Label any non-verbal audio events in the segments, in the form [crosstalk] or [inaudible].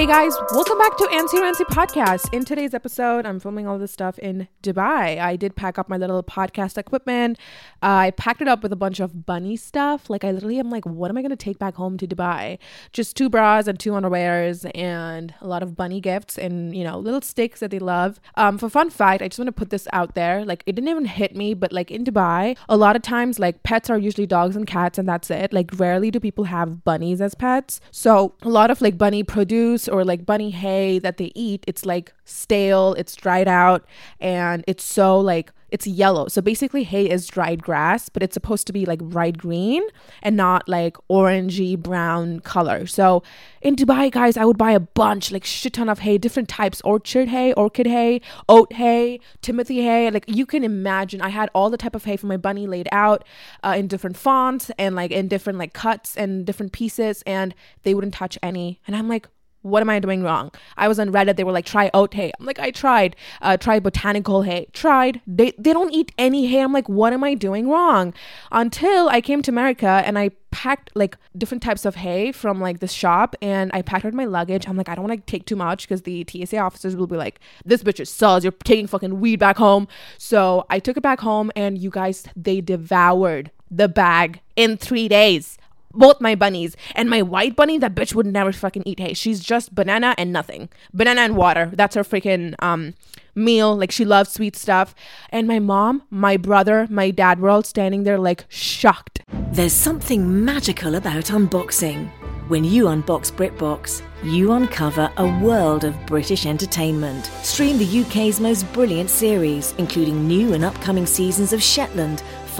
Hey guys, welcome back to Ansi Rancy Podcast. In today's episode, I'm filming all this stuff in Dubai. I did pack up my little podcast equipment. Uh, I packed it up with a bunch of bunny stuff. Like I literally am like, what am I gonna take back home to Dubai? Just two bras and two underwears and a lot of bunny gifts and you know little sticks that they love. Um, for fun fact, I just want to put this out there. Like it didn't even hit me, but like in Dubai, a lot of times like pets are usually dogs and cats and that's it. Like rarely do people have bunnies as pets. So a lot of like bunny produce or like bunny hay that they eat, it's like stale, it's dried out, and it's so like it's yellow. So basically, hay is dried grass, but it's supposed to be like bright green and not like orangey brown color. So in Dubai, guys, I would buy a bunch, like shit ton of hay, different types: orchard hay, orchid hay, oat hay, Timothy hay. Like you can imagine, I had all the type of hay for my bunny laid out uh, in different fonts and like in different like cuts and different pieces, and they wouldn't touch any. And I'm like, what am I doing wrong? I was on Reddit. They were like, try oat hay. I'm like, I tried. Uh, try botanical hay. Tried. They they don't eat any hay. I'm like, what am I doing wrong? Until I came to America and I packed like different types of hay from like this shop and I packed in my luggage. I'm like, I don't want to take too much because the TSA officers will be like, this bitch is sus. You're taking fucking weed back home. So I took it back home and you guys, they devoured the bag in three days both my bunnies and my white bunny that bitch would never fucking eat hay. She's just banana and nothing. Banana and water. That's her freaking um meal. Like she loves sweet stuff. And my mom my brother my dad were all standing there like shocked. There's something magical about unboxing. When you unbox britbox you uncover a world of british entertainment. Stream the uk's most brilliant series including new and upcoming seasons of shetland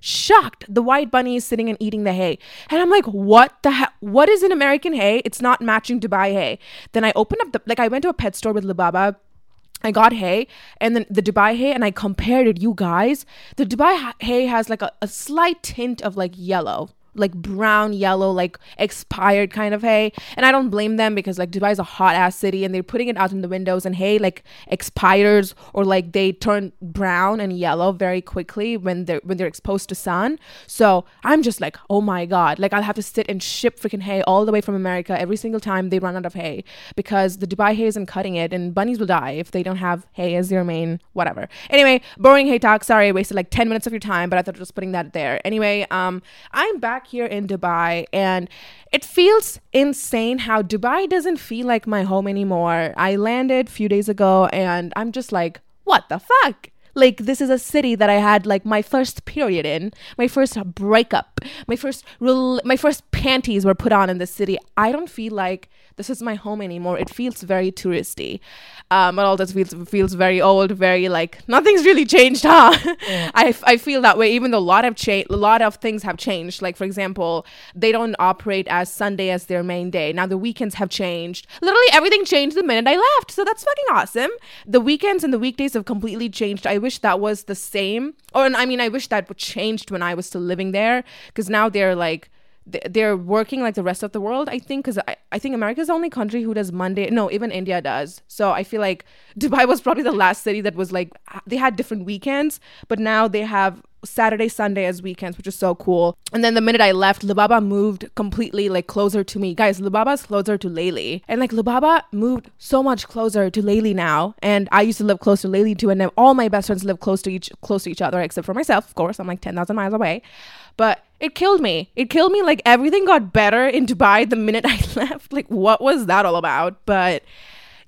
shocked the white bunny is sitting and eating the hay and i'm like what the heck what is an american hay it's not matching dubai hay then i opened up the like i went to a pet store with Lubaba. I got hay and then the Dubai hay and I compared it. You guys, the Dubai hay has like a, a slight tint of like yellow like brown yellow like expired kind of hay. And i don't blame them because like dubai is a hot ass city and they're putting it out in the windows and hay like expires or like they turn brown and yellow very quickly when they're when they're exposed to sun. So i'm just like oh my god. Like i'll have to sit and ship freaking hay all the way from america every single time they run out of hay because the dubai hay isn't cutting it and bunnies will die if they don't have hay as their main whatever. Anyway boring hay talk. Sorry i wasted like 10 minutes of your time but i thought just putting that there. Anyway um i'm back here in Dubai and it feels insane how Dubai doesn't feel like my home anymore. I landed a few days ago and I'm just like, what the fuck? Like this is a city that I had like my first period in, my first breakup, my first real, my first panties were put on in this city. I don't feel like this is my home anymore. It feels very touristy. Um, but all this feels feels very old, very like nothing's really changed, [laughs] huh? Yeah. I, I feel that way. Even though a lot have changed, a lot of things have changed. Like for example, they don't operate as Sunday as their main day. Now the weekends have changed. Literally everything changed the minute I left. So that's fucking awesome. The weekends and the weekdays have completely changed. I wish that was the same. Or and I mean, I wish that would changed when I was still living there because now they're like they're working like the rest of the world i think because I, I think america's the only country who does monday no even india does so i feel like [laughs] dubai was probably the last city that was like they had different weekends but now they have saturday sunday as weekends which is so cool and then the minute i left Lubaba moved completely like closer to me guys Lubaba's closer to Layli and like Libaba moved so much closer to Layli now and i used to live close to Layli too and all my best friends live close to each close to each other except for myself of course i'm like 10000 miles away but it killed me. It killed me. Like everything got better in Dubai the minute I [laughs] left. Like, what was that all about? But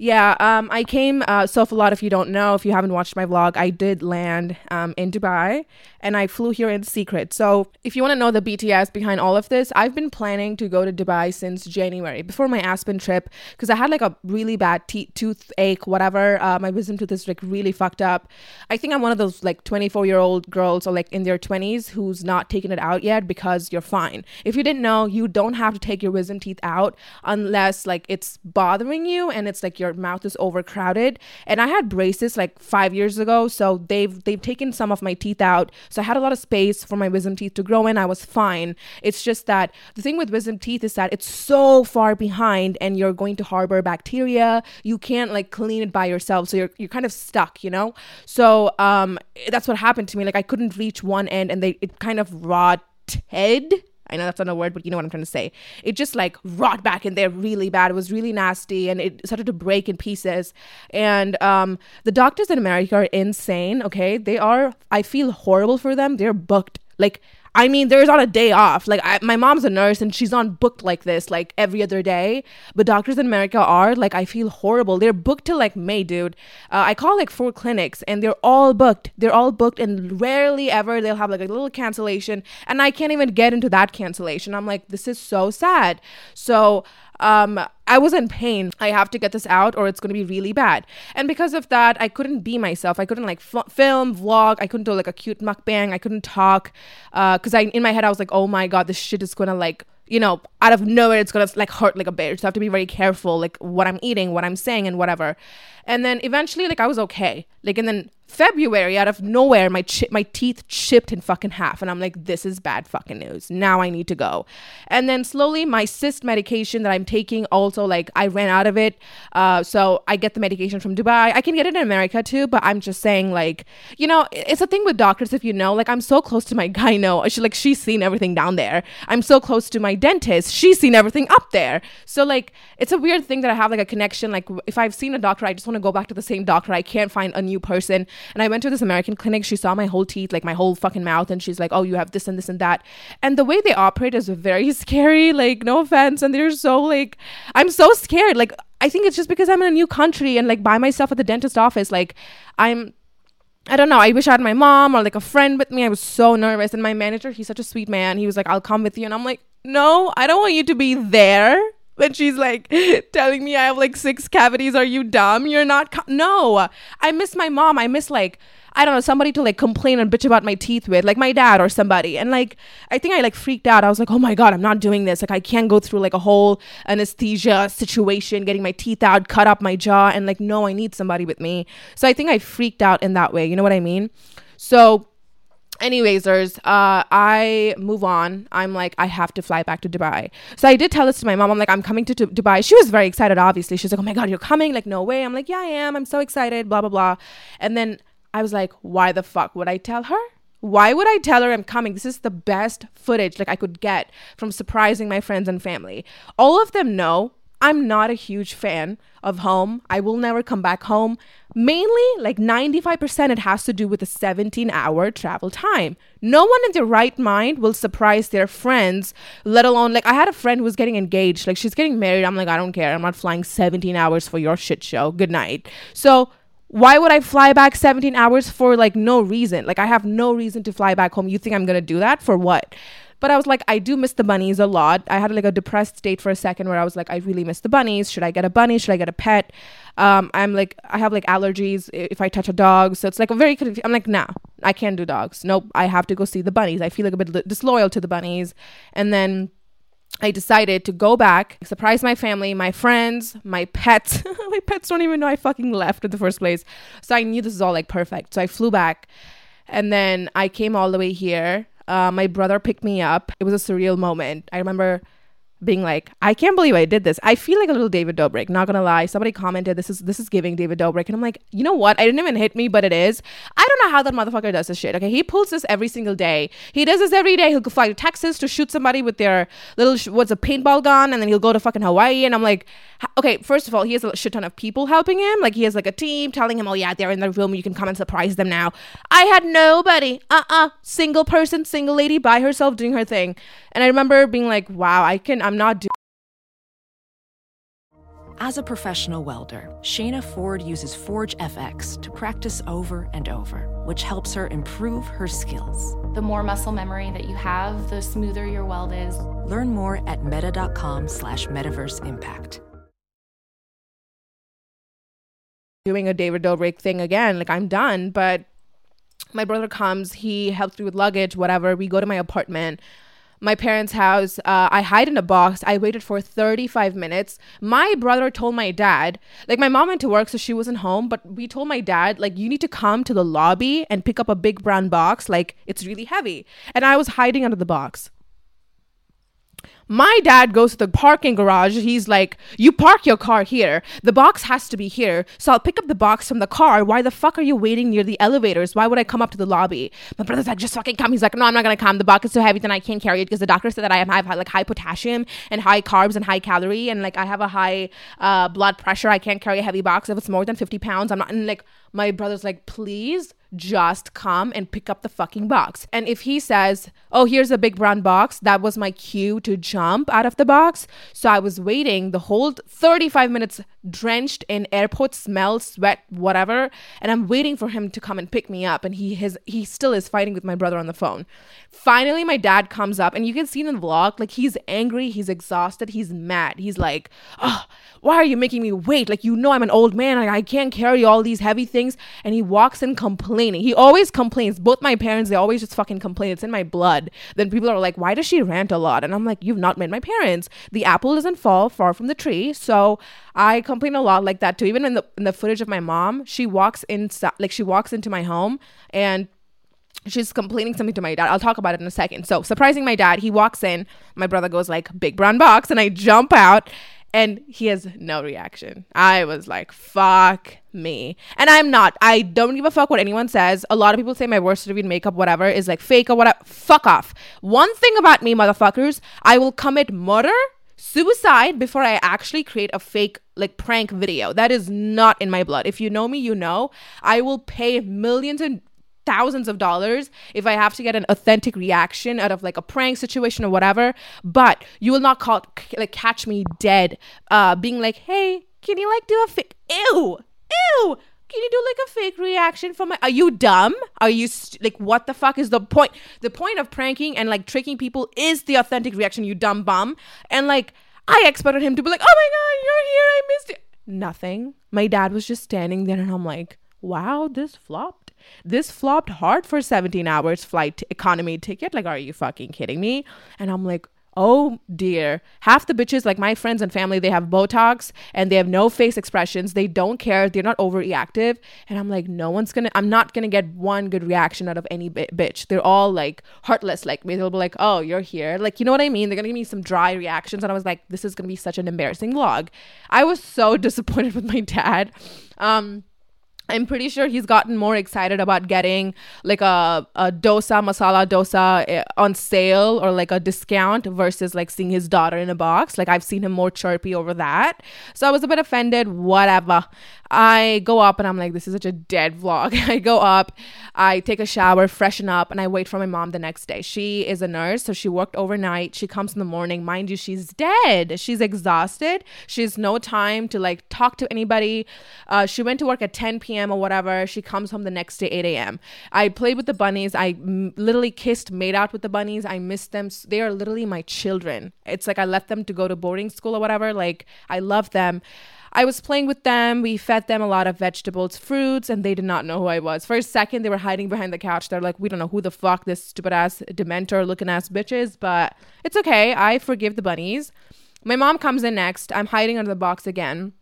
Yeah, um, I came. Uh, so, if a lot of you don't know, if you haven't watched my vlog, I did land um, in Dubai and I flew here in secret. So, if you want to know the BTS behind all of this, I've been planning to go to Dubai since January before my Aspen trip because I had like a really bad te- toothache, whatever. Uh, my wisdom tooth is like really fucked up. I think I'm one of those like 24 year old girls or like in their 20s who's not taking it out yet because you're fine. If you didn't know, you don't have to take your wisdom teeth out unless like it's bothering you and it's like your mouth is overcrowded. And I had braces like five years ago, so they've they've taken some of my teeth out. So I had a lot of space for my wisdom teeth to grow in. I was fine. It's just that the thing with wisdom teeth is that it's so far behind and you're going to harbor bacteria. You can't like clean it by yourself. So you're you're kind of stuck, you know? So um that's what happened to me. Like I couldn't reach one end and they it kind of rotted I know that's not a word, but you know what I'm trying to say. It just like rot back in there really bad. It was really nasty and it started to break in pieces. And um, the doctors in America are insane, okay? They are, I feel horrible for them. They're booked. Like, I mean, there's on a day off. Like, I, my mom's a nurse and she's on booked like this, like every other day. But doctors in America are like, I feel horrible. They're booked till like May, dude. Uh, I call like four clinics and they're all booked. They're all booked, and rarely ever they'll have like a little cancellation. And I can't even get into that cancellation. I'm like, this is so sad. So, um, I was in pain. I have to get this out or it's going to be really bad. And because of that, I couldn't be myself. I couldn't like f- film, vlog. I couldn't do like a cute mukbang. I couldn't talk because uh, I in my head I was like, oh my god, this shit is going to like you know, out of nowhere, it's gonna like hurt like a bitch. So I have to be very careful, like what I'm eating, what I'm saying, and whatever. And then eventually, like I was okay. Like, and then February, out of nowhere, my chi- my teeth chipped in fucking half, and I'm like, this is bad fucking news. Now I need to go. And then slowly, my cyst medication that I'm taking also like I ran out of it. Uh, so I get the medication from Dubai. I can get it in America too, but I'm just saying like, you know, it's a thing with doctors. If you know, like I'm so close to my [laughs] gyno. She like she's seen everything down there. I'm so close to my dentist. She's seen everything up there. So like, it's a weird thing that I have like a connection. Like if I've seen a doctor, I just want to go back to the same doctor. I can't find a new person. And I went to this American clinic. She saw my whole teeth, like my whole fucking mouth, and she's like, "Oh, you have this and this and that." And the way they operate is very [laughs] scary. Like, no offense, and they're so like, I'm so scared. Like, I think it's just because I'm in a new country and like by myself at the dentist office. Like, I'm I don't know. I wish I had my mom or like a friend with me. I was so nervous. And my manager, he's such a sweet man. He was like, I'll come with you. And I'm like, no, I don't want you to be there when she's like telling me I have like six cavities. Are you dumb? You're not. Co-. No, I miss my mom. I miss like I don't know somebody to like complain and bitch about my teeth with, like my dad or somebody. And like I think I like freaked out. I was like, oh my god, I'm not doing this. Like I can't go through like a whole anesthesia situation, getting my teeth out, cut up my jaw, and like no, I need somebody with me. So I think I freaked out in that way. You know what I mean? So anyways there's uh i move on. I'm like i have to fly back to dubai. So i did tell this to my mom. I'm like i'm coming to, to dubai. She was very excited obviously. She's like oh my god you're coming? Like no way. I'm like yeah i am. I'm so excited blah blah blah. And then i was like why the fuck would i tell her? Why would I tell her I'm coming? This is the best footage like I could get from surprising my friends and family. All of them know I'm not a huge fan of home. I will never come back home. Mainly, like 95%, it has to do with the 17 hour travel time. No one in their right mind will surprise their friends, let alone, like, I had a friend who was getting engaged. Like, she's getting married. I'm like, I don't care. I'm not flying 17 hours for your shit show. Good night. So, why would I fly back 17 hours for like no reason? Like I have no reason to fly back home. You think I'm to do that for what? But I was like, I do miss the bunnies a lot. I had like a depressed state for a second where I was like, I really miss the bunnies. Should I get a bunny? Should I get a pet? Um, I'm like, I have like allergies if I touch a dog. So it's like a very, conf- I'm like, nah, I can't do dogs. Nope, I have to go see the bunnies. I feel like a bit disloyal to the bunnies. And then I decided to go back, surprise my family, my friends, my pets. [laughs] my pets don't even know I fucking left in the first place. So I knew this is all like perfect. So I flew back and then I came all the way here. Uh, my brother picked me up. It was a surreal moment. I remember being like, I can't believe I did this. I feel like a little David Dobrik. Not gonna lie. Somebody commented this is this is giving David Dobrik, and I'm like, you know what? I didn't even hit me, but it is. I don't know how that motherfucker does this shit. Okay, he pulls this every single day. He does this every day. He'll fly to Texas to shoot somebody with their little sh- what's a paintball gun, and then he'll go to fucking Hawaii. And I'm like, okay, first of all, he has a shit ton of people helping him. Like he has like a team telling him, oh yeah, they're in the room. You can come and surprise them now. I had nobody. Uh uh Single person, single lady by herself doing her thing. And I remember being like, wow, I can. I'm not doing As a professional welder, Shayna Ford uses Forge FX to practice over and over, which helps her improve her skills. The more muscle memory that you have, the smoother your weld is. Learn more at meta.com slash metaverse impact. doing a David Dobrik thing again. Like I'm done, but my brother comes. He helps me with luggage, whatever. We go to my apartment. My parents' house. Uh, I hide in a box. I waited for 35 minutes. My brother told my dad, like, my mom went to work, so she wasn't home, but we told my dad, like, you need to come to the lobby and pick up a big brown box. Like, it's really heavy. And I was hiding under the box. My dad goes to the parking garage. He's like, You park your car here. The box has to be here. So I'll pick up the box from the car. Why the fuck are you waiting near the elevators? Why would I come up to the lobby? My brother's like, Just fucking come. He's like, No, I'm not going to come. The box is so heavy that I can't carry it because the doctor said that I have, like high potassium and high carbs and high calorie. And like I have a high uh, blood pressure. I can't carry a heavy box. If it's more than 50 pounds, I'm not. And like, my brother's like, Please just come and pick up the fucking box. And if he says, Oh, here's a big brown box, that was my cue to jump out of the box. So I was waiting the whole 35 minutes, drenched in airport smell, sweat, whatever. And I'm waiting for him to come and pick me up. And he has he still is fighting with my brother on the phone. Finally, my dad comes up, and you can see in the vlog, like he's angry, he's exhausted, he's mad. He's like, Oh, why are you making me wait? Like, you know, I'm an old man. I can't carry all these heavy things. And he walks in complaining. He always complains. Both my parents, they always just fucking complain. It's in my blood. Then people are like, why does she rant a lot? And I'm like, you've not met my parents. The apple doesn't fall far from the tree. So I complain a lot like that too. Even in the in the footage of my mom, she walks in like she walks into my home and she's complaining something to my dad. I'll talk about it in a second. So surprising my dad, he walks in. My brother goes like, big brown box, and I jump out and he has no reaction. I was like, fuck me. And I'm not. I don't give a fuck what anyone says. A lot of people say my worst review makeup, whatever, is like fake or whatever. Fuck off. One thing about me, motherfuckers, I will commit murder, suicide before I actually create a fake like prank video. That is not in my blood. If you know me, you know. I will pay millions and thousands of dollars if I have to get an authentic reaction out of like a prank situation or whatever. But you will not call like catch me dead, uh, being like, hey, can you like do a fake? Ew, ew. Can you do like a fake reaction for my? Are you dumb? Are you st- like what the fuck is the point? The point of pranking and like tricking people is the authentic reaction. You dumb bum. And like I expected him to be like, oh my god, you're here. I missed it. Nothing. My dad was just standing there, and I'm like, wow, this flopped this flopped hard for 17 hours flight economy ticket. Like, are you fucking kidding me? And I'm like, oh dear. Half the bitches, like my friends and family, they have Botox and they have no face expressions. They don't care. They're not overreactive. And I'm like, no one's gonna, I'm not gonna get one good reaction out of any bi- bitch. They're all like heartless like me. They'll be like, oh, you're here. Like, you know what I mean? They're gonna give me some dry reactions. And I was like, this is gonna be such an embarrassing vlog. I was so [laughs] disappointed with my dad. Um, I'm pretty sure he's gotten more excited about getting like a, a dosa, masala dosa eh, on sale or like a discount versus like seeing his daughter in a box. Like I've seen him more chirpy over that. So I was a bit offended, whatever. I go up and I'm like, this is such a dead vlog. [laughs] I go up, I take a shower, freshen up, and I wait for my mom the next day. She is a nurse, so she worked overnight. She comes in the morning. Mind you, she's dead. She's exhausted. She has no time to like talk to anybody. Uh, she went to work at 10 p.m. or whatever. She comes home the next day, 8 a.m. I played with the bunnies. I m- literally kissed, made out with the bunnies. I miss them. They are literally my children. It's like I left them to go to boarding school or whatever. Like, I love them. I was playing with them. We fed them a lot of vegetables, fruits, and they did not know who I was. For a second, they were hiding behind the couch. They're like, we don't know who the fuck this stupid ass dementor looking ass bitch is, but it's okay. I forgive the bunnies. My mom comes in next. I'm hiding under the box again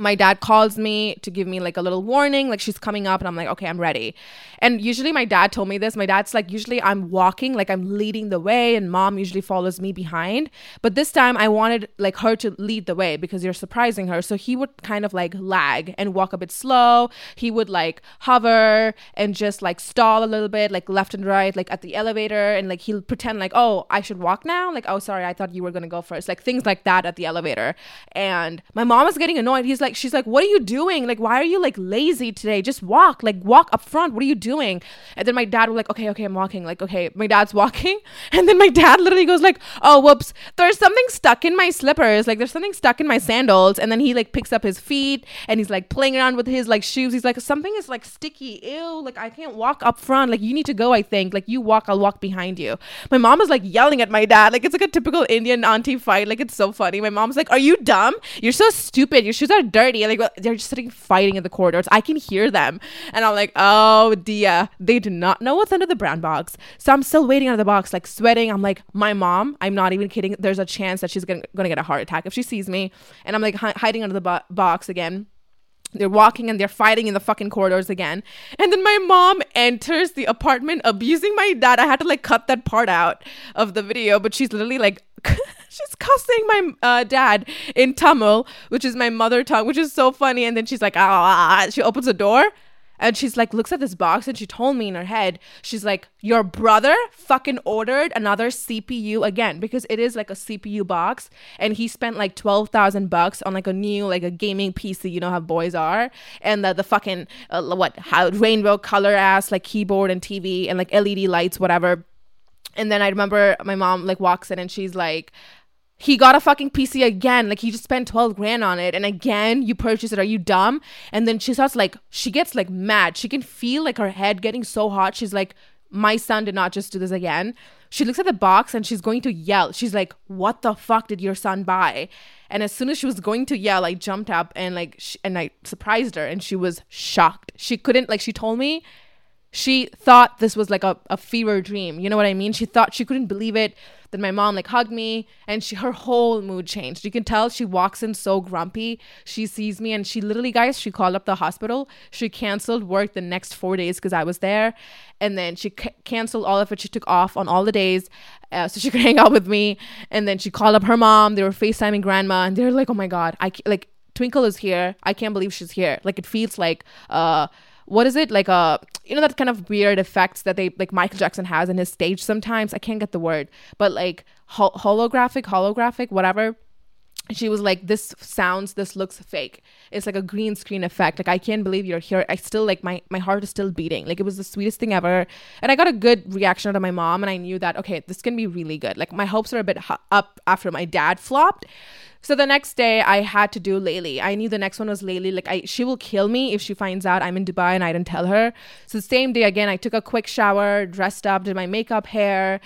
my dad calls me to give me like a little warning like she's coming up and i'm like okay i'm ready. And usually my dad told me this. My dad's like usually i'm walking like i'm leading the way and mom usually follows me behind. But this time i wanted like her to lead the way because you're surprising her. So he would kind of like lag and walk a bit slow. He would like hover and just like stall a little bit like left and right like at the elevator. And like he'll pretend like oh i should walk now? Like oh sorry i thought you were gonna go first. Like things like that at the elevator. And my mom is getting annoyed. He's like like she's like what are you doing? Like why are you like lazy today? Just walk. Like walk up front. What are you doing? And then my dad was like okay okay i'm walking. Like okay my dad's [laughs] walking. And then my dad literally goes like oh whoops. There's something stuck in my slippers. Like there's something stuck in my sandals. And then he like picks up his feet and he's like playing around with his like shoes. He's like something is like sticky. Ew. Like i can't walk up front. Like you need to go i think. Like you walk i'll walk behind you. My mom is like yelling at my dad. Like it's like a typical indian auntie fight. Like it's so funny. My mom's like are you dumb? You're so stupid. Your shoes are dirty. Like they're just sitting fighting in the corridors. I can hear them. And i'm like oh dear they do not know what's under the brown box. So i'm still waiting under the box like sweating. I'm like my mom i'm not even kidding. There's a chance that she's gonna, gonna get a heart attack if she sees me. And i'm like hi- hiding under the bo- box again. They're walking and they're fighting in the fucking corridors again. And then my mom enters the apartment abusing my dad. I had to like cut that part out of the video, but she's literally like, [laughs] she's cussing my uh, dad in Tamil, which is my mother tongue, which is so funny. And then she's like, ah, she opens the door and she's like looks at this box and she told me in her head she's like your brother fucking ordered another cpu again because it is like a cpu box. And he spent like 12000 bucks on like a new like a gaming pc you know how boys are. And the, the fucking uh, what how rainbow color ass like keyboard and tv and like led lights whatever. And then i remember my mom like walks in and she's like he got a fucking PC again. Like he just spent 12 grand on it. And again, you purchase it. Are you dumb? And then she starts like, she gets like mad. She can feel like her head getting so hot. She's like, my son did not just do this again. She looks at the box and she's going to yell. She's like, what the fuck did your son buy? And as soon as she was going to yell, I jumped up and like, sh- and I surprised her and she was shocked. She couldn't, like, she told me she thought this was like a, a fever dream. You know what I mean? She thought she couldn't believe it. Then my mom like hugged me and she her whole mood changed. You can tell she walks in so grumpy. She sees me and she literally guys, she called up the hospital. She canceled work the next 4 days cuz I was there and then she c- canceled all of it. She took off on all the days uh, so she [laughs] could hang out with me and then she called up her mom. They were FaceTiming grandma and they're like, "Oh my god, I like Twinkle is here. I can't believe she's here." Like it feels like uh what is it? Like a you know that kind of weird effects that they like Michael Jackson has in his stage sometimes? I can't get the word. But like ho- holographic holographic whatever she was like this sounds this looks fake it's like a green screen effect like i can't believe you're here i still like my my heart is still beating like it was the sweetest thing ever and i got a good reaction out of my mom and i knew that okay this can be really good like my hopes are a bit hu- up after my dad flopped so the next day I had to do Layli. I knew the next one was Layli. Like I she will kill me if she finds out I'm in Dubai and I didn't tell her. So the same day again I took a quick shower, dressed up, did my makeup, hair.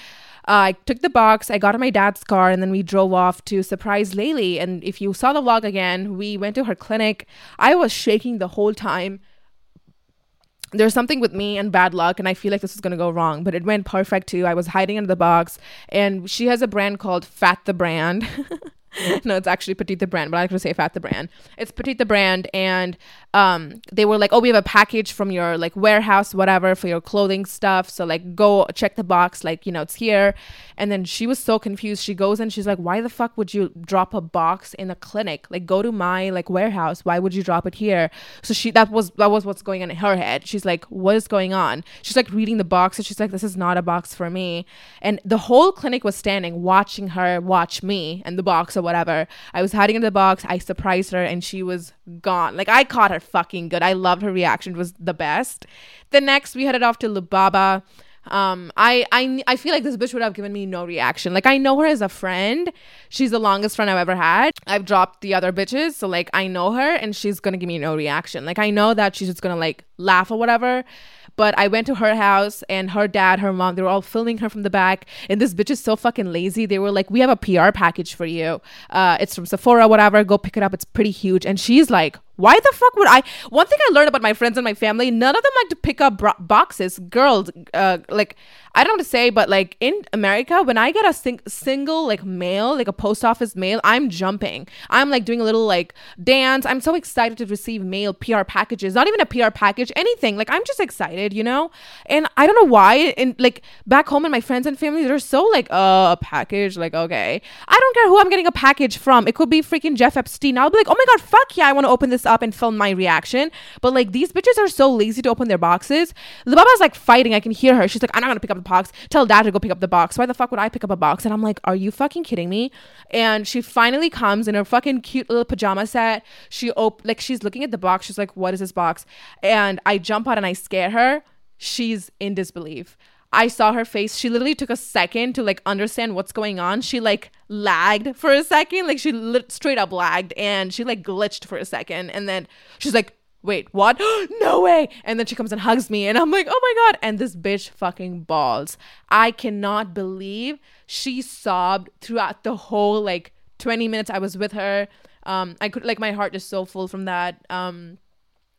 I took the box, I got in my dad's car, and then we drove off to surprise Layli. And if you saw the vlog again, we went to her clinic. I was shaking the whole time there's something with me and bad luck and i feel like this is going to go wrong but it went perfect too i was hiding under the box and she has a brand called fat the brand [laughs] [laughs] no, it's actually Petite the brand, but I like to say Fat the brand. It's Petite the brand, and um, they were like, "Oh, we have a package from your like warehouse, whatever, for your clothing stuff. So like, go check the box, like you know, it's here." And then she was so confused. She goes and she's like, "Why the fuck would you drop a box in a clinic? Like, go to my like warehouse. Why would you drop it here?" So she that was that was what's going on in her head. She's like, "What is going on?" She's like reading the box, and she's like, "This is not a box for me." And the whole clinic was standing watching her watch me and the box whatever. I was hiding in the box. I surprised her, and she was gone. Like I caught her fucking good. I loved her reaction. It was the best. The next we headed off to Lubaba. Um, I, I I feel like this bitch would have given me no reaction. Like I know her as a friend. She's the longest friend I've ever had. I've dropped the other bitches, so like I know her and she's gonna give me no reaction. Like I know that she's just gonna like laugh or whatever. But I went to her house and her dad, her mom, they were all filming her from the back. And this bitch is so fucking lazy. They were like, We have a PR package for you. Uh, it's from Sephora, whatever. Go pick it up. It's pretty huge. And she's like, why the fuck would I? One thing I learned about my friends and my family, none of them like to pick up bro- boxes. Girls, uh, like, I don't want to say, but like in America, when I get a sing- single like mail, like a post office mail, I'm jumping. I'm like doing a little like dance. I'm so excited to receive mail, PR packages, not even a PR package, anything. Like, I'm just excited, you know? And I don't know why. And like back home and my friends and family, they're so like, uh, a package. Like, okay. I don't care who I'm getting a package from. It could be freaking Jeff Epstein. I'll be like, oh my God, fuck yeah, I want to open this this up and film my reaction. But like these bitches are so lazy to open their boxes. Lubaba's like fighting. I can hear her. She's like, I'm not gonna pick up the box. Tell dad to go pick up the box. Why the fuck would I pick up a box? And I'm like, Are you fucking kidding me? And she finally comes in her fucking cute little pajama set. She op like she's looking at the box. She's like, What is this box? And I jump out and I scare her. She's in disbelief. I saw her face. She literally took a second to like understand what's going on. She like lagged for a second, like she lit straight up lagged and she like glitched for a second. And then she's like, wait, what? [gasps] no way. And then she comes and hugs me and I'm like, oh my God. And this bitch fucking balls. I cannot believe she sobbed throughout the whole like 20 minutes I was with her. Um, I could like my heart is so full from that. Um,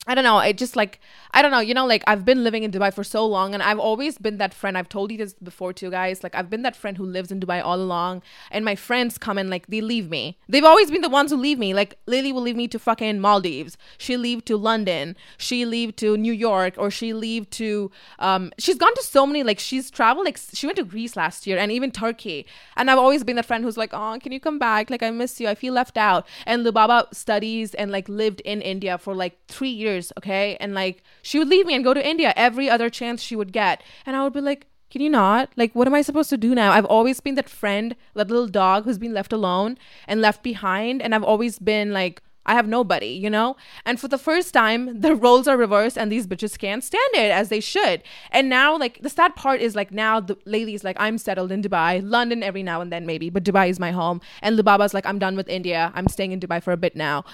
I don't know. It just like I don't know. You know, like I've been living in Dubai for so long, and I've always been that friend. I've told you this before too, guys. Like I've been that friend who lives in Dubai all along, and my friends come and like they leave me. They've always been the ones who leave me. Like Lily will leave me to fucking Maldives. She leave to London. She leave to New York, or she leave to. Um, she's gone to so many. Like she's traveled. Like she went to Greece last year, and even Turkey. And I've always been that friend who's like, oh, can you come back? Like I miss you. I feel left out. And Lubaba studies and like lived in India for like three years years, okay? And like she would leave me and go to India every other chance she would get. And I would be like, can you not? Like, what am I supposed to do now? I've always been that friend, that little dog who's been left alone and left behind. And I've always been like, I have nobody, you know? And for the first time, [laughs] the roles are reversed and these bitches can't stand it as they should. And now, like, the sad part is like now the lady's like, I'm settled in Dubai, London every now and then maybe, but Dubai is my home. And Lubaba's like, I'm done with India. I'm staying in Dubai for a bit now.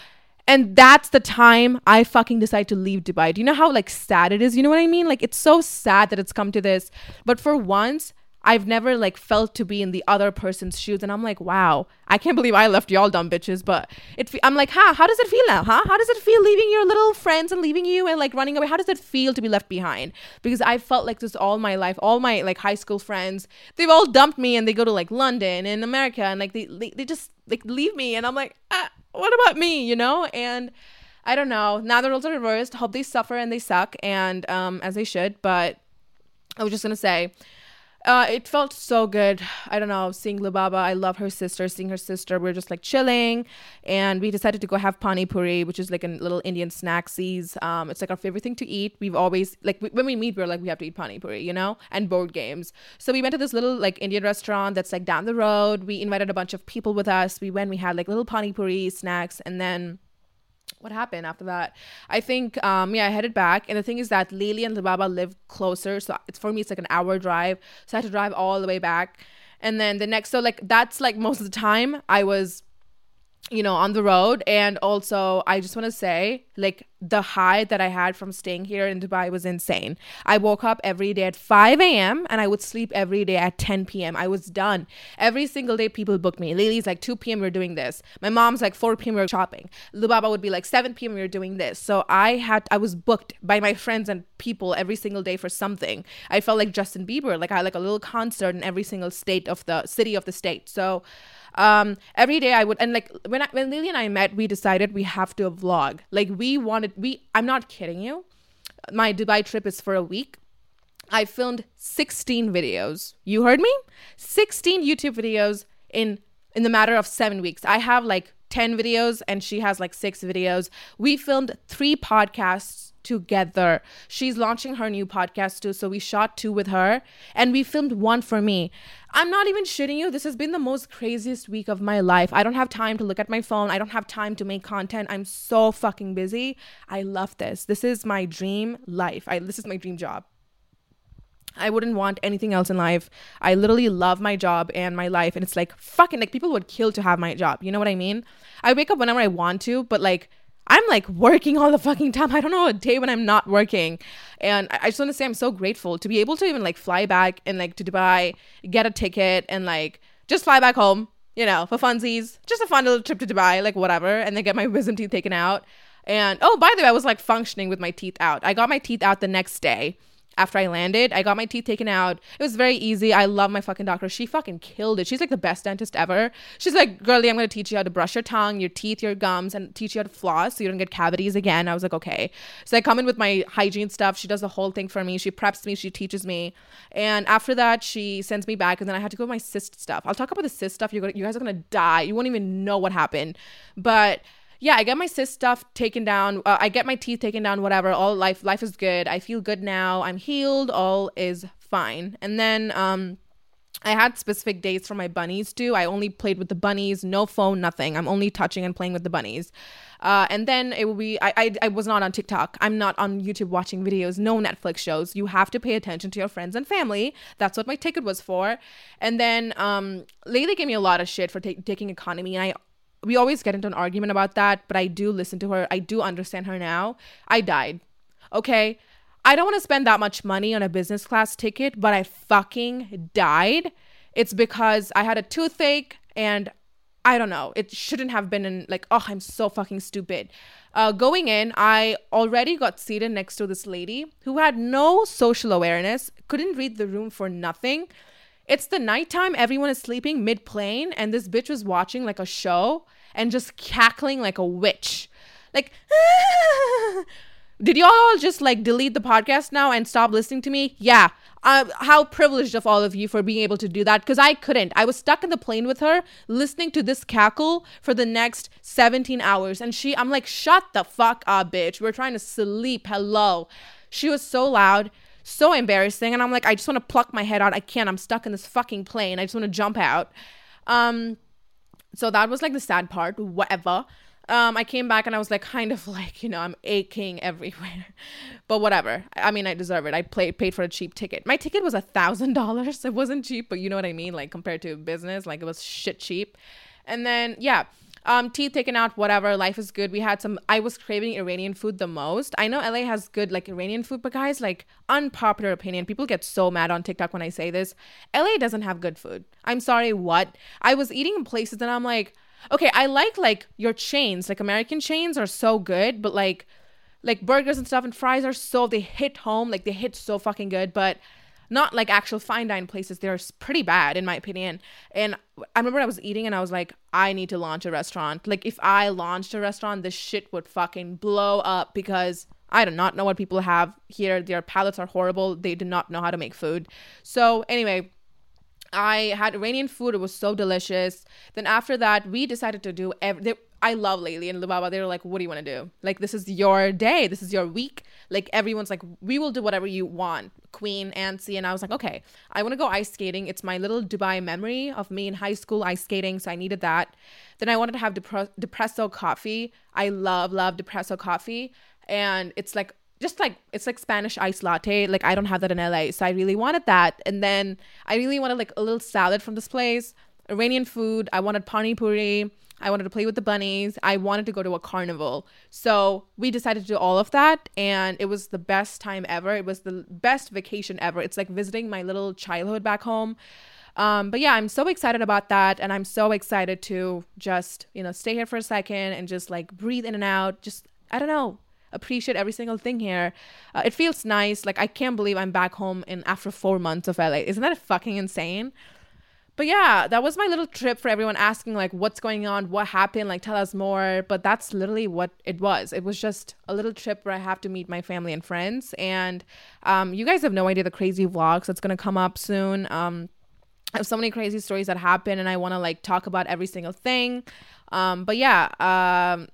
And that's the time I fucking decide to leave Dubai. Do you know how like sad it is? You know what I mean? Like it's so sad that it's come to this. But for once, I've never like felt to be in the other person's shoes, and I'm like, wow, I can't believe I left y'all dumb bitches. But it, I'm like, huh? How does it feel now? Huh? How does it feel leaving your little friends and leaving you and like running away? How does it feel to be left behind? Because I felt like this all my life. All my like high school friends, they've all dumped me and they go to like London and America, and like they they, they just like leave me, and I'm like, ah, what about me? You know? And I don't know. Now the roles are reversed. Hope they suffer and they suck, and um, as they should. But I was just gonna say uh, it felt so good. I don't know, seeing Lubaba. I love her sister. Seeing her sister, we are just like chilling, and we decided to go have pani puri, which is like a little Indian snacksies. Um, it's like our favorite thing to eat. We've always like when we meet, we're like we have to eat pani puri, you know, and board games. So we went to this little like Indian restaurant that's like down the road. We invited a bunch of people with us. We went. We had like little pani puri snacks, and then what happened after that? I think um yeah, I headed back and the thing is that Lily and Lubaba live closer, so it's for me it's like an hour drive. So I had to drive all the way back. And then the next so like that's like most of the time I was you know, on the road. And also, I just want to say, like, the high that I had from staying here in Dubai was insane. I woke up every day at 5 a.m. and I would sleep every day at 10 p.m. I was done. Every single day, people booked me. Lily's like 2 p.m. we're doing this. My mom's like 4 p.m. we're shopping. Lubaba would be like 7 p.m. we're doing this. So I had, I was booked by my friends and people every single day for something. I felt like Justin Bieber. Like I had like a little concert in every single state of the city of the state. So, um every day i would and like when I, when lily and i met we decided we have to vlog. Like we wanted we i'm not kidding you. My dubai trip is for a week. I filmed 16 videos. You heard me? 16 youtube videos in in the matter of seven weeks. I have like 10 videos and she has like six videos. We filmed three podcasts together. She's launching her new podcast too. So we shot two with her and we filmed one for me. I'm not even shitting you. This has been the most craziest week of my life. I don't have time to look at my phone. I don't have time to make content. I'm so fucking busy. I love this. This is my dream life. I this is my dream job. I wouldn't want anything else in life. I literally love my job and my life. And it's like fucking like people would kill to have my job. You know what I mean? I wake up whenever I want to, but like I'm like working all the fucking time. I don't know a day when I'm not working. And I, just want to say I'm so grateful to be able to even like fly back and like to Dubai, get a ticket and like just fly back home, you know, for funsies. Just a fun little trip to Dubai, like whatever, and then get my wisdom teeth taken out. And oh, by the way, I was like functioning with my teeth out. I got my teeth out the next day after I landed. I got my teeth taken out. It was very easy. I love my fucking doctor. She fucking killed it. She's like the best dentist ever. She's like, girlie, I'm gonna teach you how to brush your tongue, your teeth, your gums, and teach you how to floss so you don't get cavities again. I was like, okay. So I come in with my hygiene stuff. She does the whole thing for me. She preps me. She teaches me. And after that, she sends me back. And then I had to go with my cyst stuff. I'll talk about the cyst stuff. You're gonna, you guys are gonna die. You won't even know what happened. But yeah, I get my cyst stuff taken down. Uh, I get my teeth taken down. Whatever. All life life is good. I feel good now. I'm healed. All is fine. And then um I had specific dates for my bunnies too. I only played with the bunnies, no phone, nothing. I'm only touching and playing with the bunnies. Uh, and then it will be, I, I, I was not on TikTok. I'm not on YouTube watching videos, no Netflix shows. You have to pay attention to your friends and family. That's what my ticket was for. And then um, Laylee gave me a lot of shit for ta- taking economy. And I, we always get into an argument about that, but I do listen to her. I do understand her now. I died. Okay. I don't want to spend that much money on a business class ticket, but I fucking died. It's because I had a toothache and I don't know. It shouldn't have been in like, oh, I'm so fucking stupid. Uh, going in, I already got seated next to this lady who had no social awareness, couldn't read the room for nothing. It's the nighttime, everyone is sleeping mid plane, and this bitch was watching like a show and just cackling like a witch. Like, [laughs] did y'all just like delete the podcast now and stop listening to me? Yeah. Uh, how privileged of all of you for being able to do that because I couldn't. I was stuck in the plane with her listening to this cackle for the next 17 hours. And she, I'm like, shut the fuck up, bitch. We're trying to sleep. Hello. She was so loud, so embarrassing. And I'm like, I just want to pluck my head out. I can't. I'm stuck in this fucking plane. I just want to jump out. Um, so that was like the sad part, whatever um, I came back and I was like, kind of [laughs] like, you know, I'm aching everywhere, [laughs] but whatever. I mean, I deserve it. I played, paid for a cheap ticket. My ticket was a thousand dollars. [laughs] It wasn't cheap, but you know what I mean? Like compared to business, like it was shit cheap. And then, yeah, um, teeth taken out, whatever. Life is good. We had some, I was craving Iranian food the most. I know LA has good like Iranian food, but guys, like unpopular opinion. People get so mad on TikTok when I say this. LA doesn't have good food. I'm sorry, what? I was eating in places and I'm like, okay, I like like your chains, like American chains are so good, but like like burgers and stuff and fries are so they hit home, like they hit so fucking good, but not like actual fine dine places. They're pretty bad in my opinion. And I remember I was eating and I was like, I need to launch a restaurant. Like if I launched a restaurant, this shit would fucking blow up because I do not know what people have here. Their palates are horrible. They do not know how to make food. So anyway, I had Iranian food. It was so delicious. Then after that, we decided to do every. I love Laylee and Lubaba. They were like, "What do you want to do? Like, this is your day. This is your week. Like, everyone's like, we will do whatever you want." Queen, Ansi, and I was like, "Okay, I want to go ice skating. It's my little Dubai memory of me in high school ice skating, so I needed that." Then I wanted to have Depre- Depresso coffee. I love love Depresso coffee, and it's like just like it's like Spanish ice latte. Like I don't have that in LA, so I really wanted that. And then I really wanted like a little salad from this place, Iranian food. I wanted pani puri. I wanted to play with the bunnies. I wanted to go to a carnival. So we decided to do all of that, and it was the best time ever. It was the best vacation ever. It's like visiting my little childhood back home. Um, but yeah, I'm so excited about that, and I'm so excited to just you know stay here for a second and just like breathe in and out. Just I don't know, appreciate every single thing here. Uh, it feels nice. Like I can't believe I'm back home in after four months of LA. Isn't that fucking insane? But yeah, that was my little trip for everyone asking like what's going on, what happened, like tell us more. But that's literally what it was. It was just a little trip where I have to meet my family and friends. And um, you guys have no idea the crazy vlogs that's gonna come up soon. Um, I have so many crazy stories that happen, and I want to like talk about every single thing. Um, but yeah, um,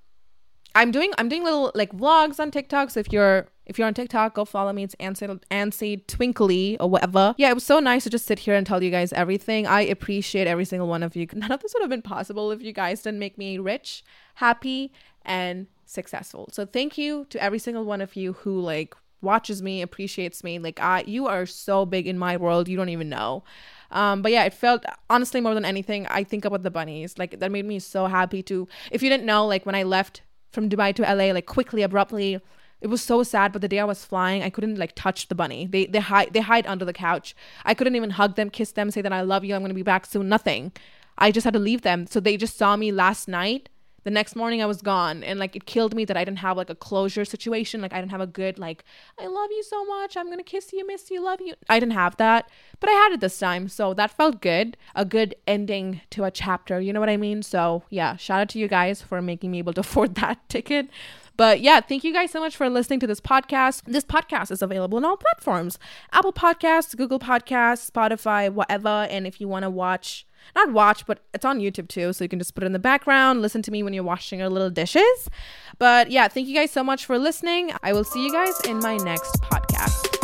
I'm doing I'm doing little like vlogs on TikTok. So if you're if you're on TikTok, go follow me. It's Ansi Ansi Twinkly or whatever. Yeah, it was so nice to just sit here and tell you guys everything. I appreciate every single one of you. None of this would have been possible if you guys didn't make me rich, happy, and successful. So thank you to every single one of you who like watches me, appreciates me. Like I you are so big in my world, you don't even know. Um, but yeah, it felt honestly more than anything, I think about the bunnies. Like that made me so happy to if you didn't know, like when I left from Dubai to LA like quickly, abruptly. It was so sad, but the day I was flying, I couldn't like touch the bunny. They they hide they hide under the couch. I couldn't even hug them, kiss them, say that I love you, I'm gonna be back soon. Nothing. I just had to leave them. So they just saw me last night the next morning I was gone and like it killed me that I didn't have like a closure situation like I didn't have a good like I love you so much I'm going to kiss you miss you love you I didn't have that but I had it this time so that felt good a good ending to a chapter you know what I mean so yeah shout out to you guys for making me able to [laughs] afford that ticket but yeah, thank you guys so much for listening to this podcast. This podcast is available on all platforms Apple Podcasts, Google Podcasts, Spotify, whatever. And if you want to watch not watch, but it's on YouTube too. So you can just put it in the background, listen to me when you're washing your little dishes. But yeah, thank you guys so much for listening. I will see you guys in my next podcast.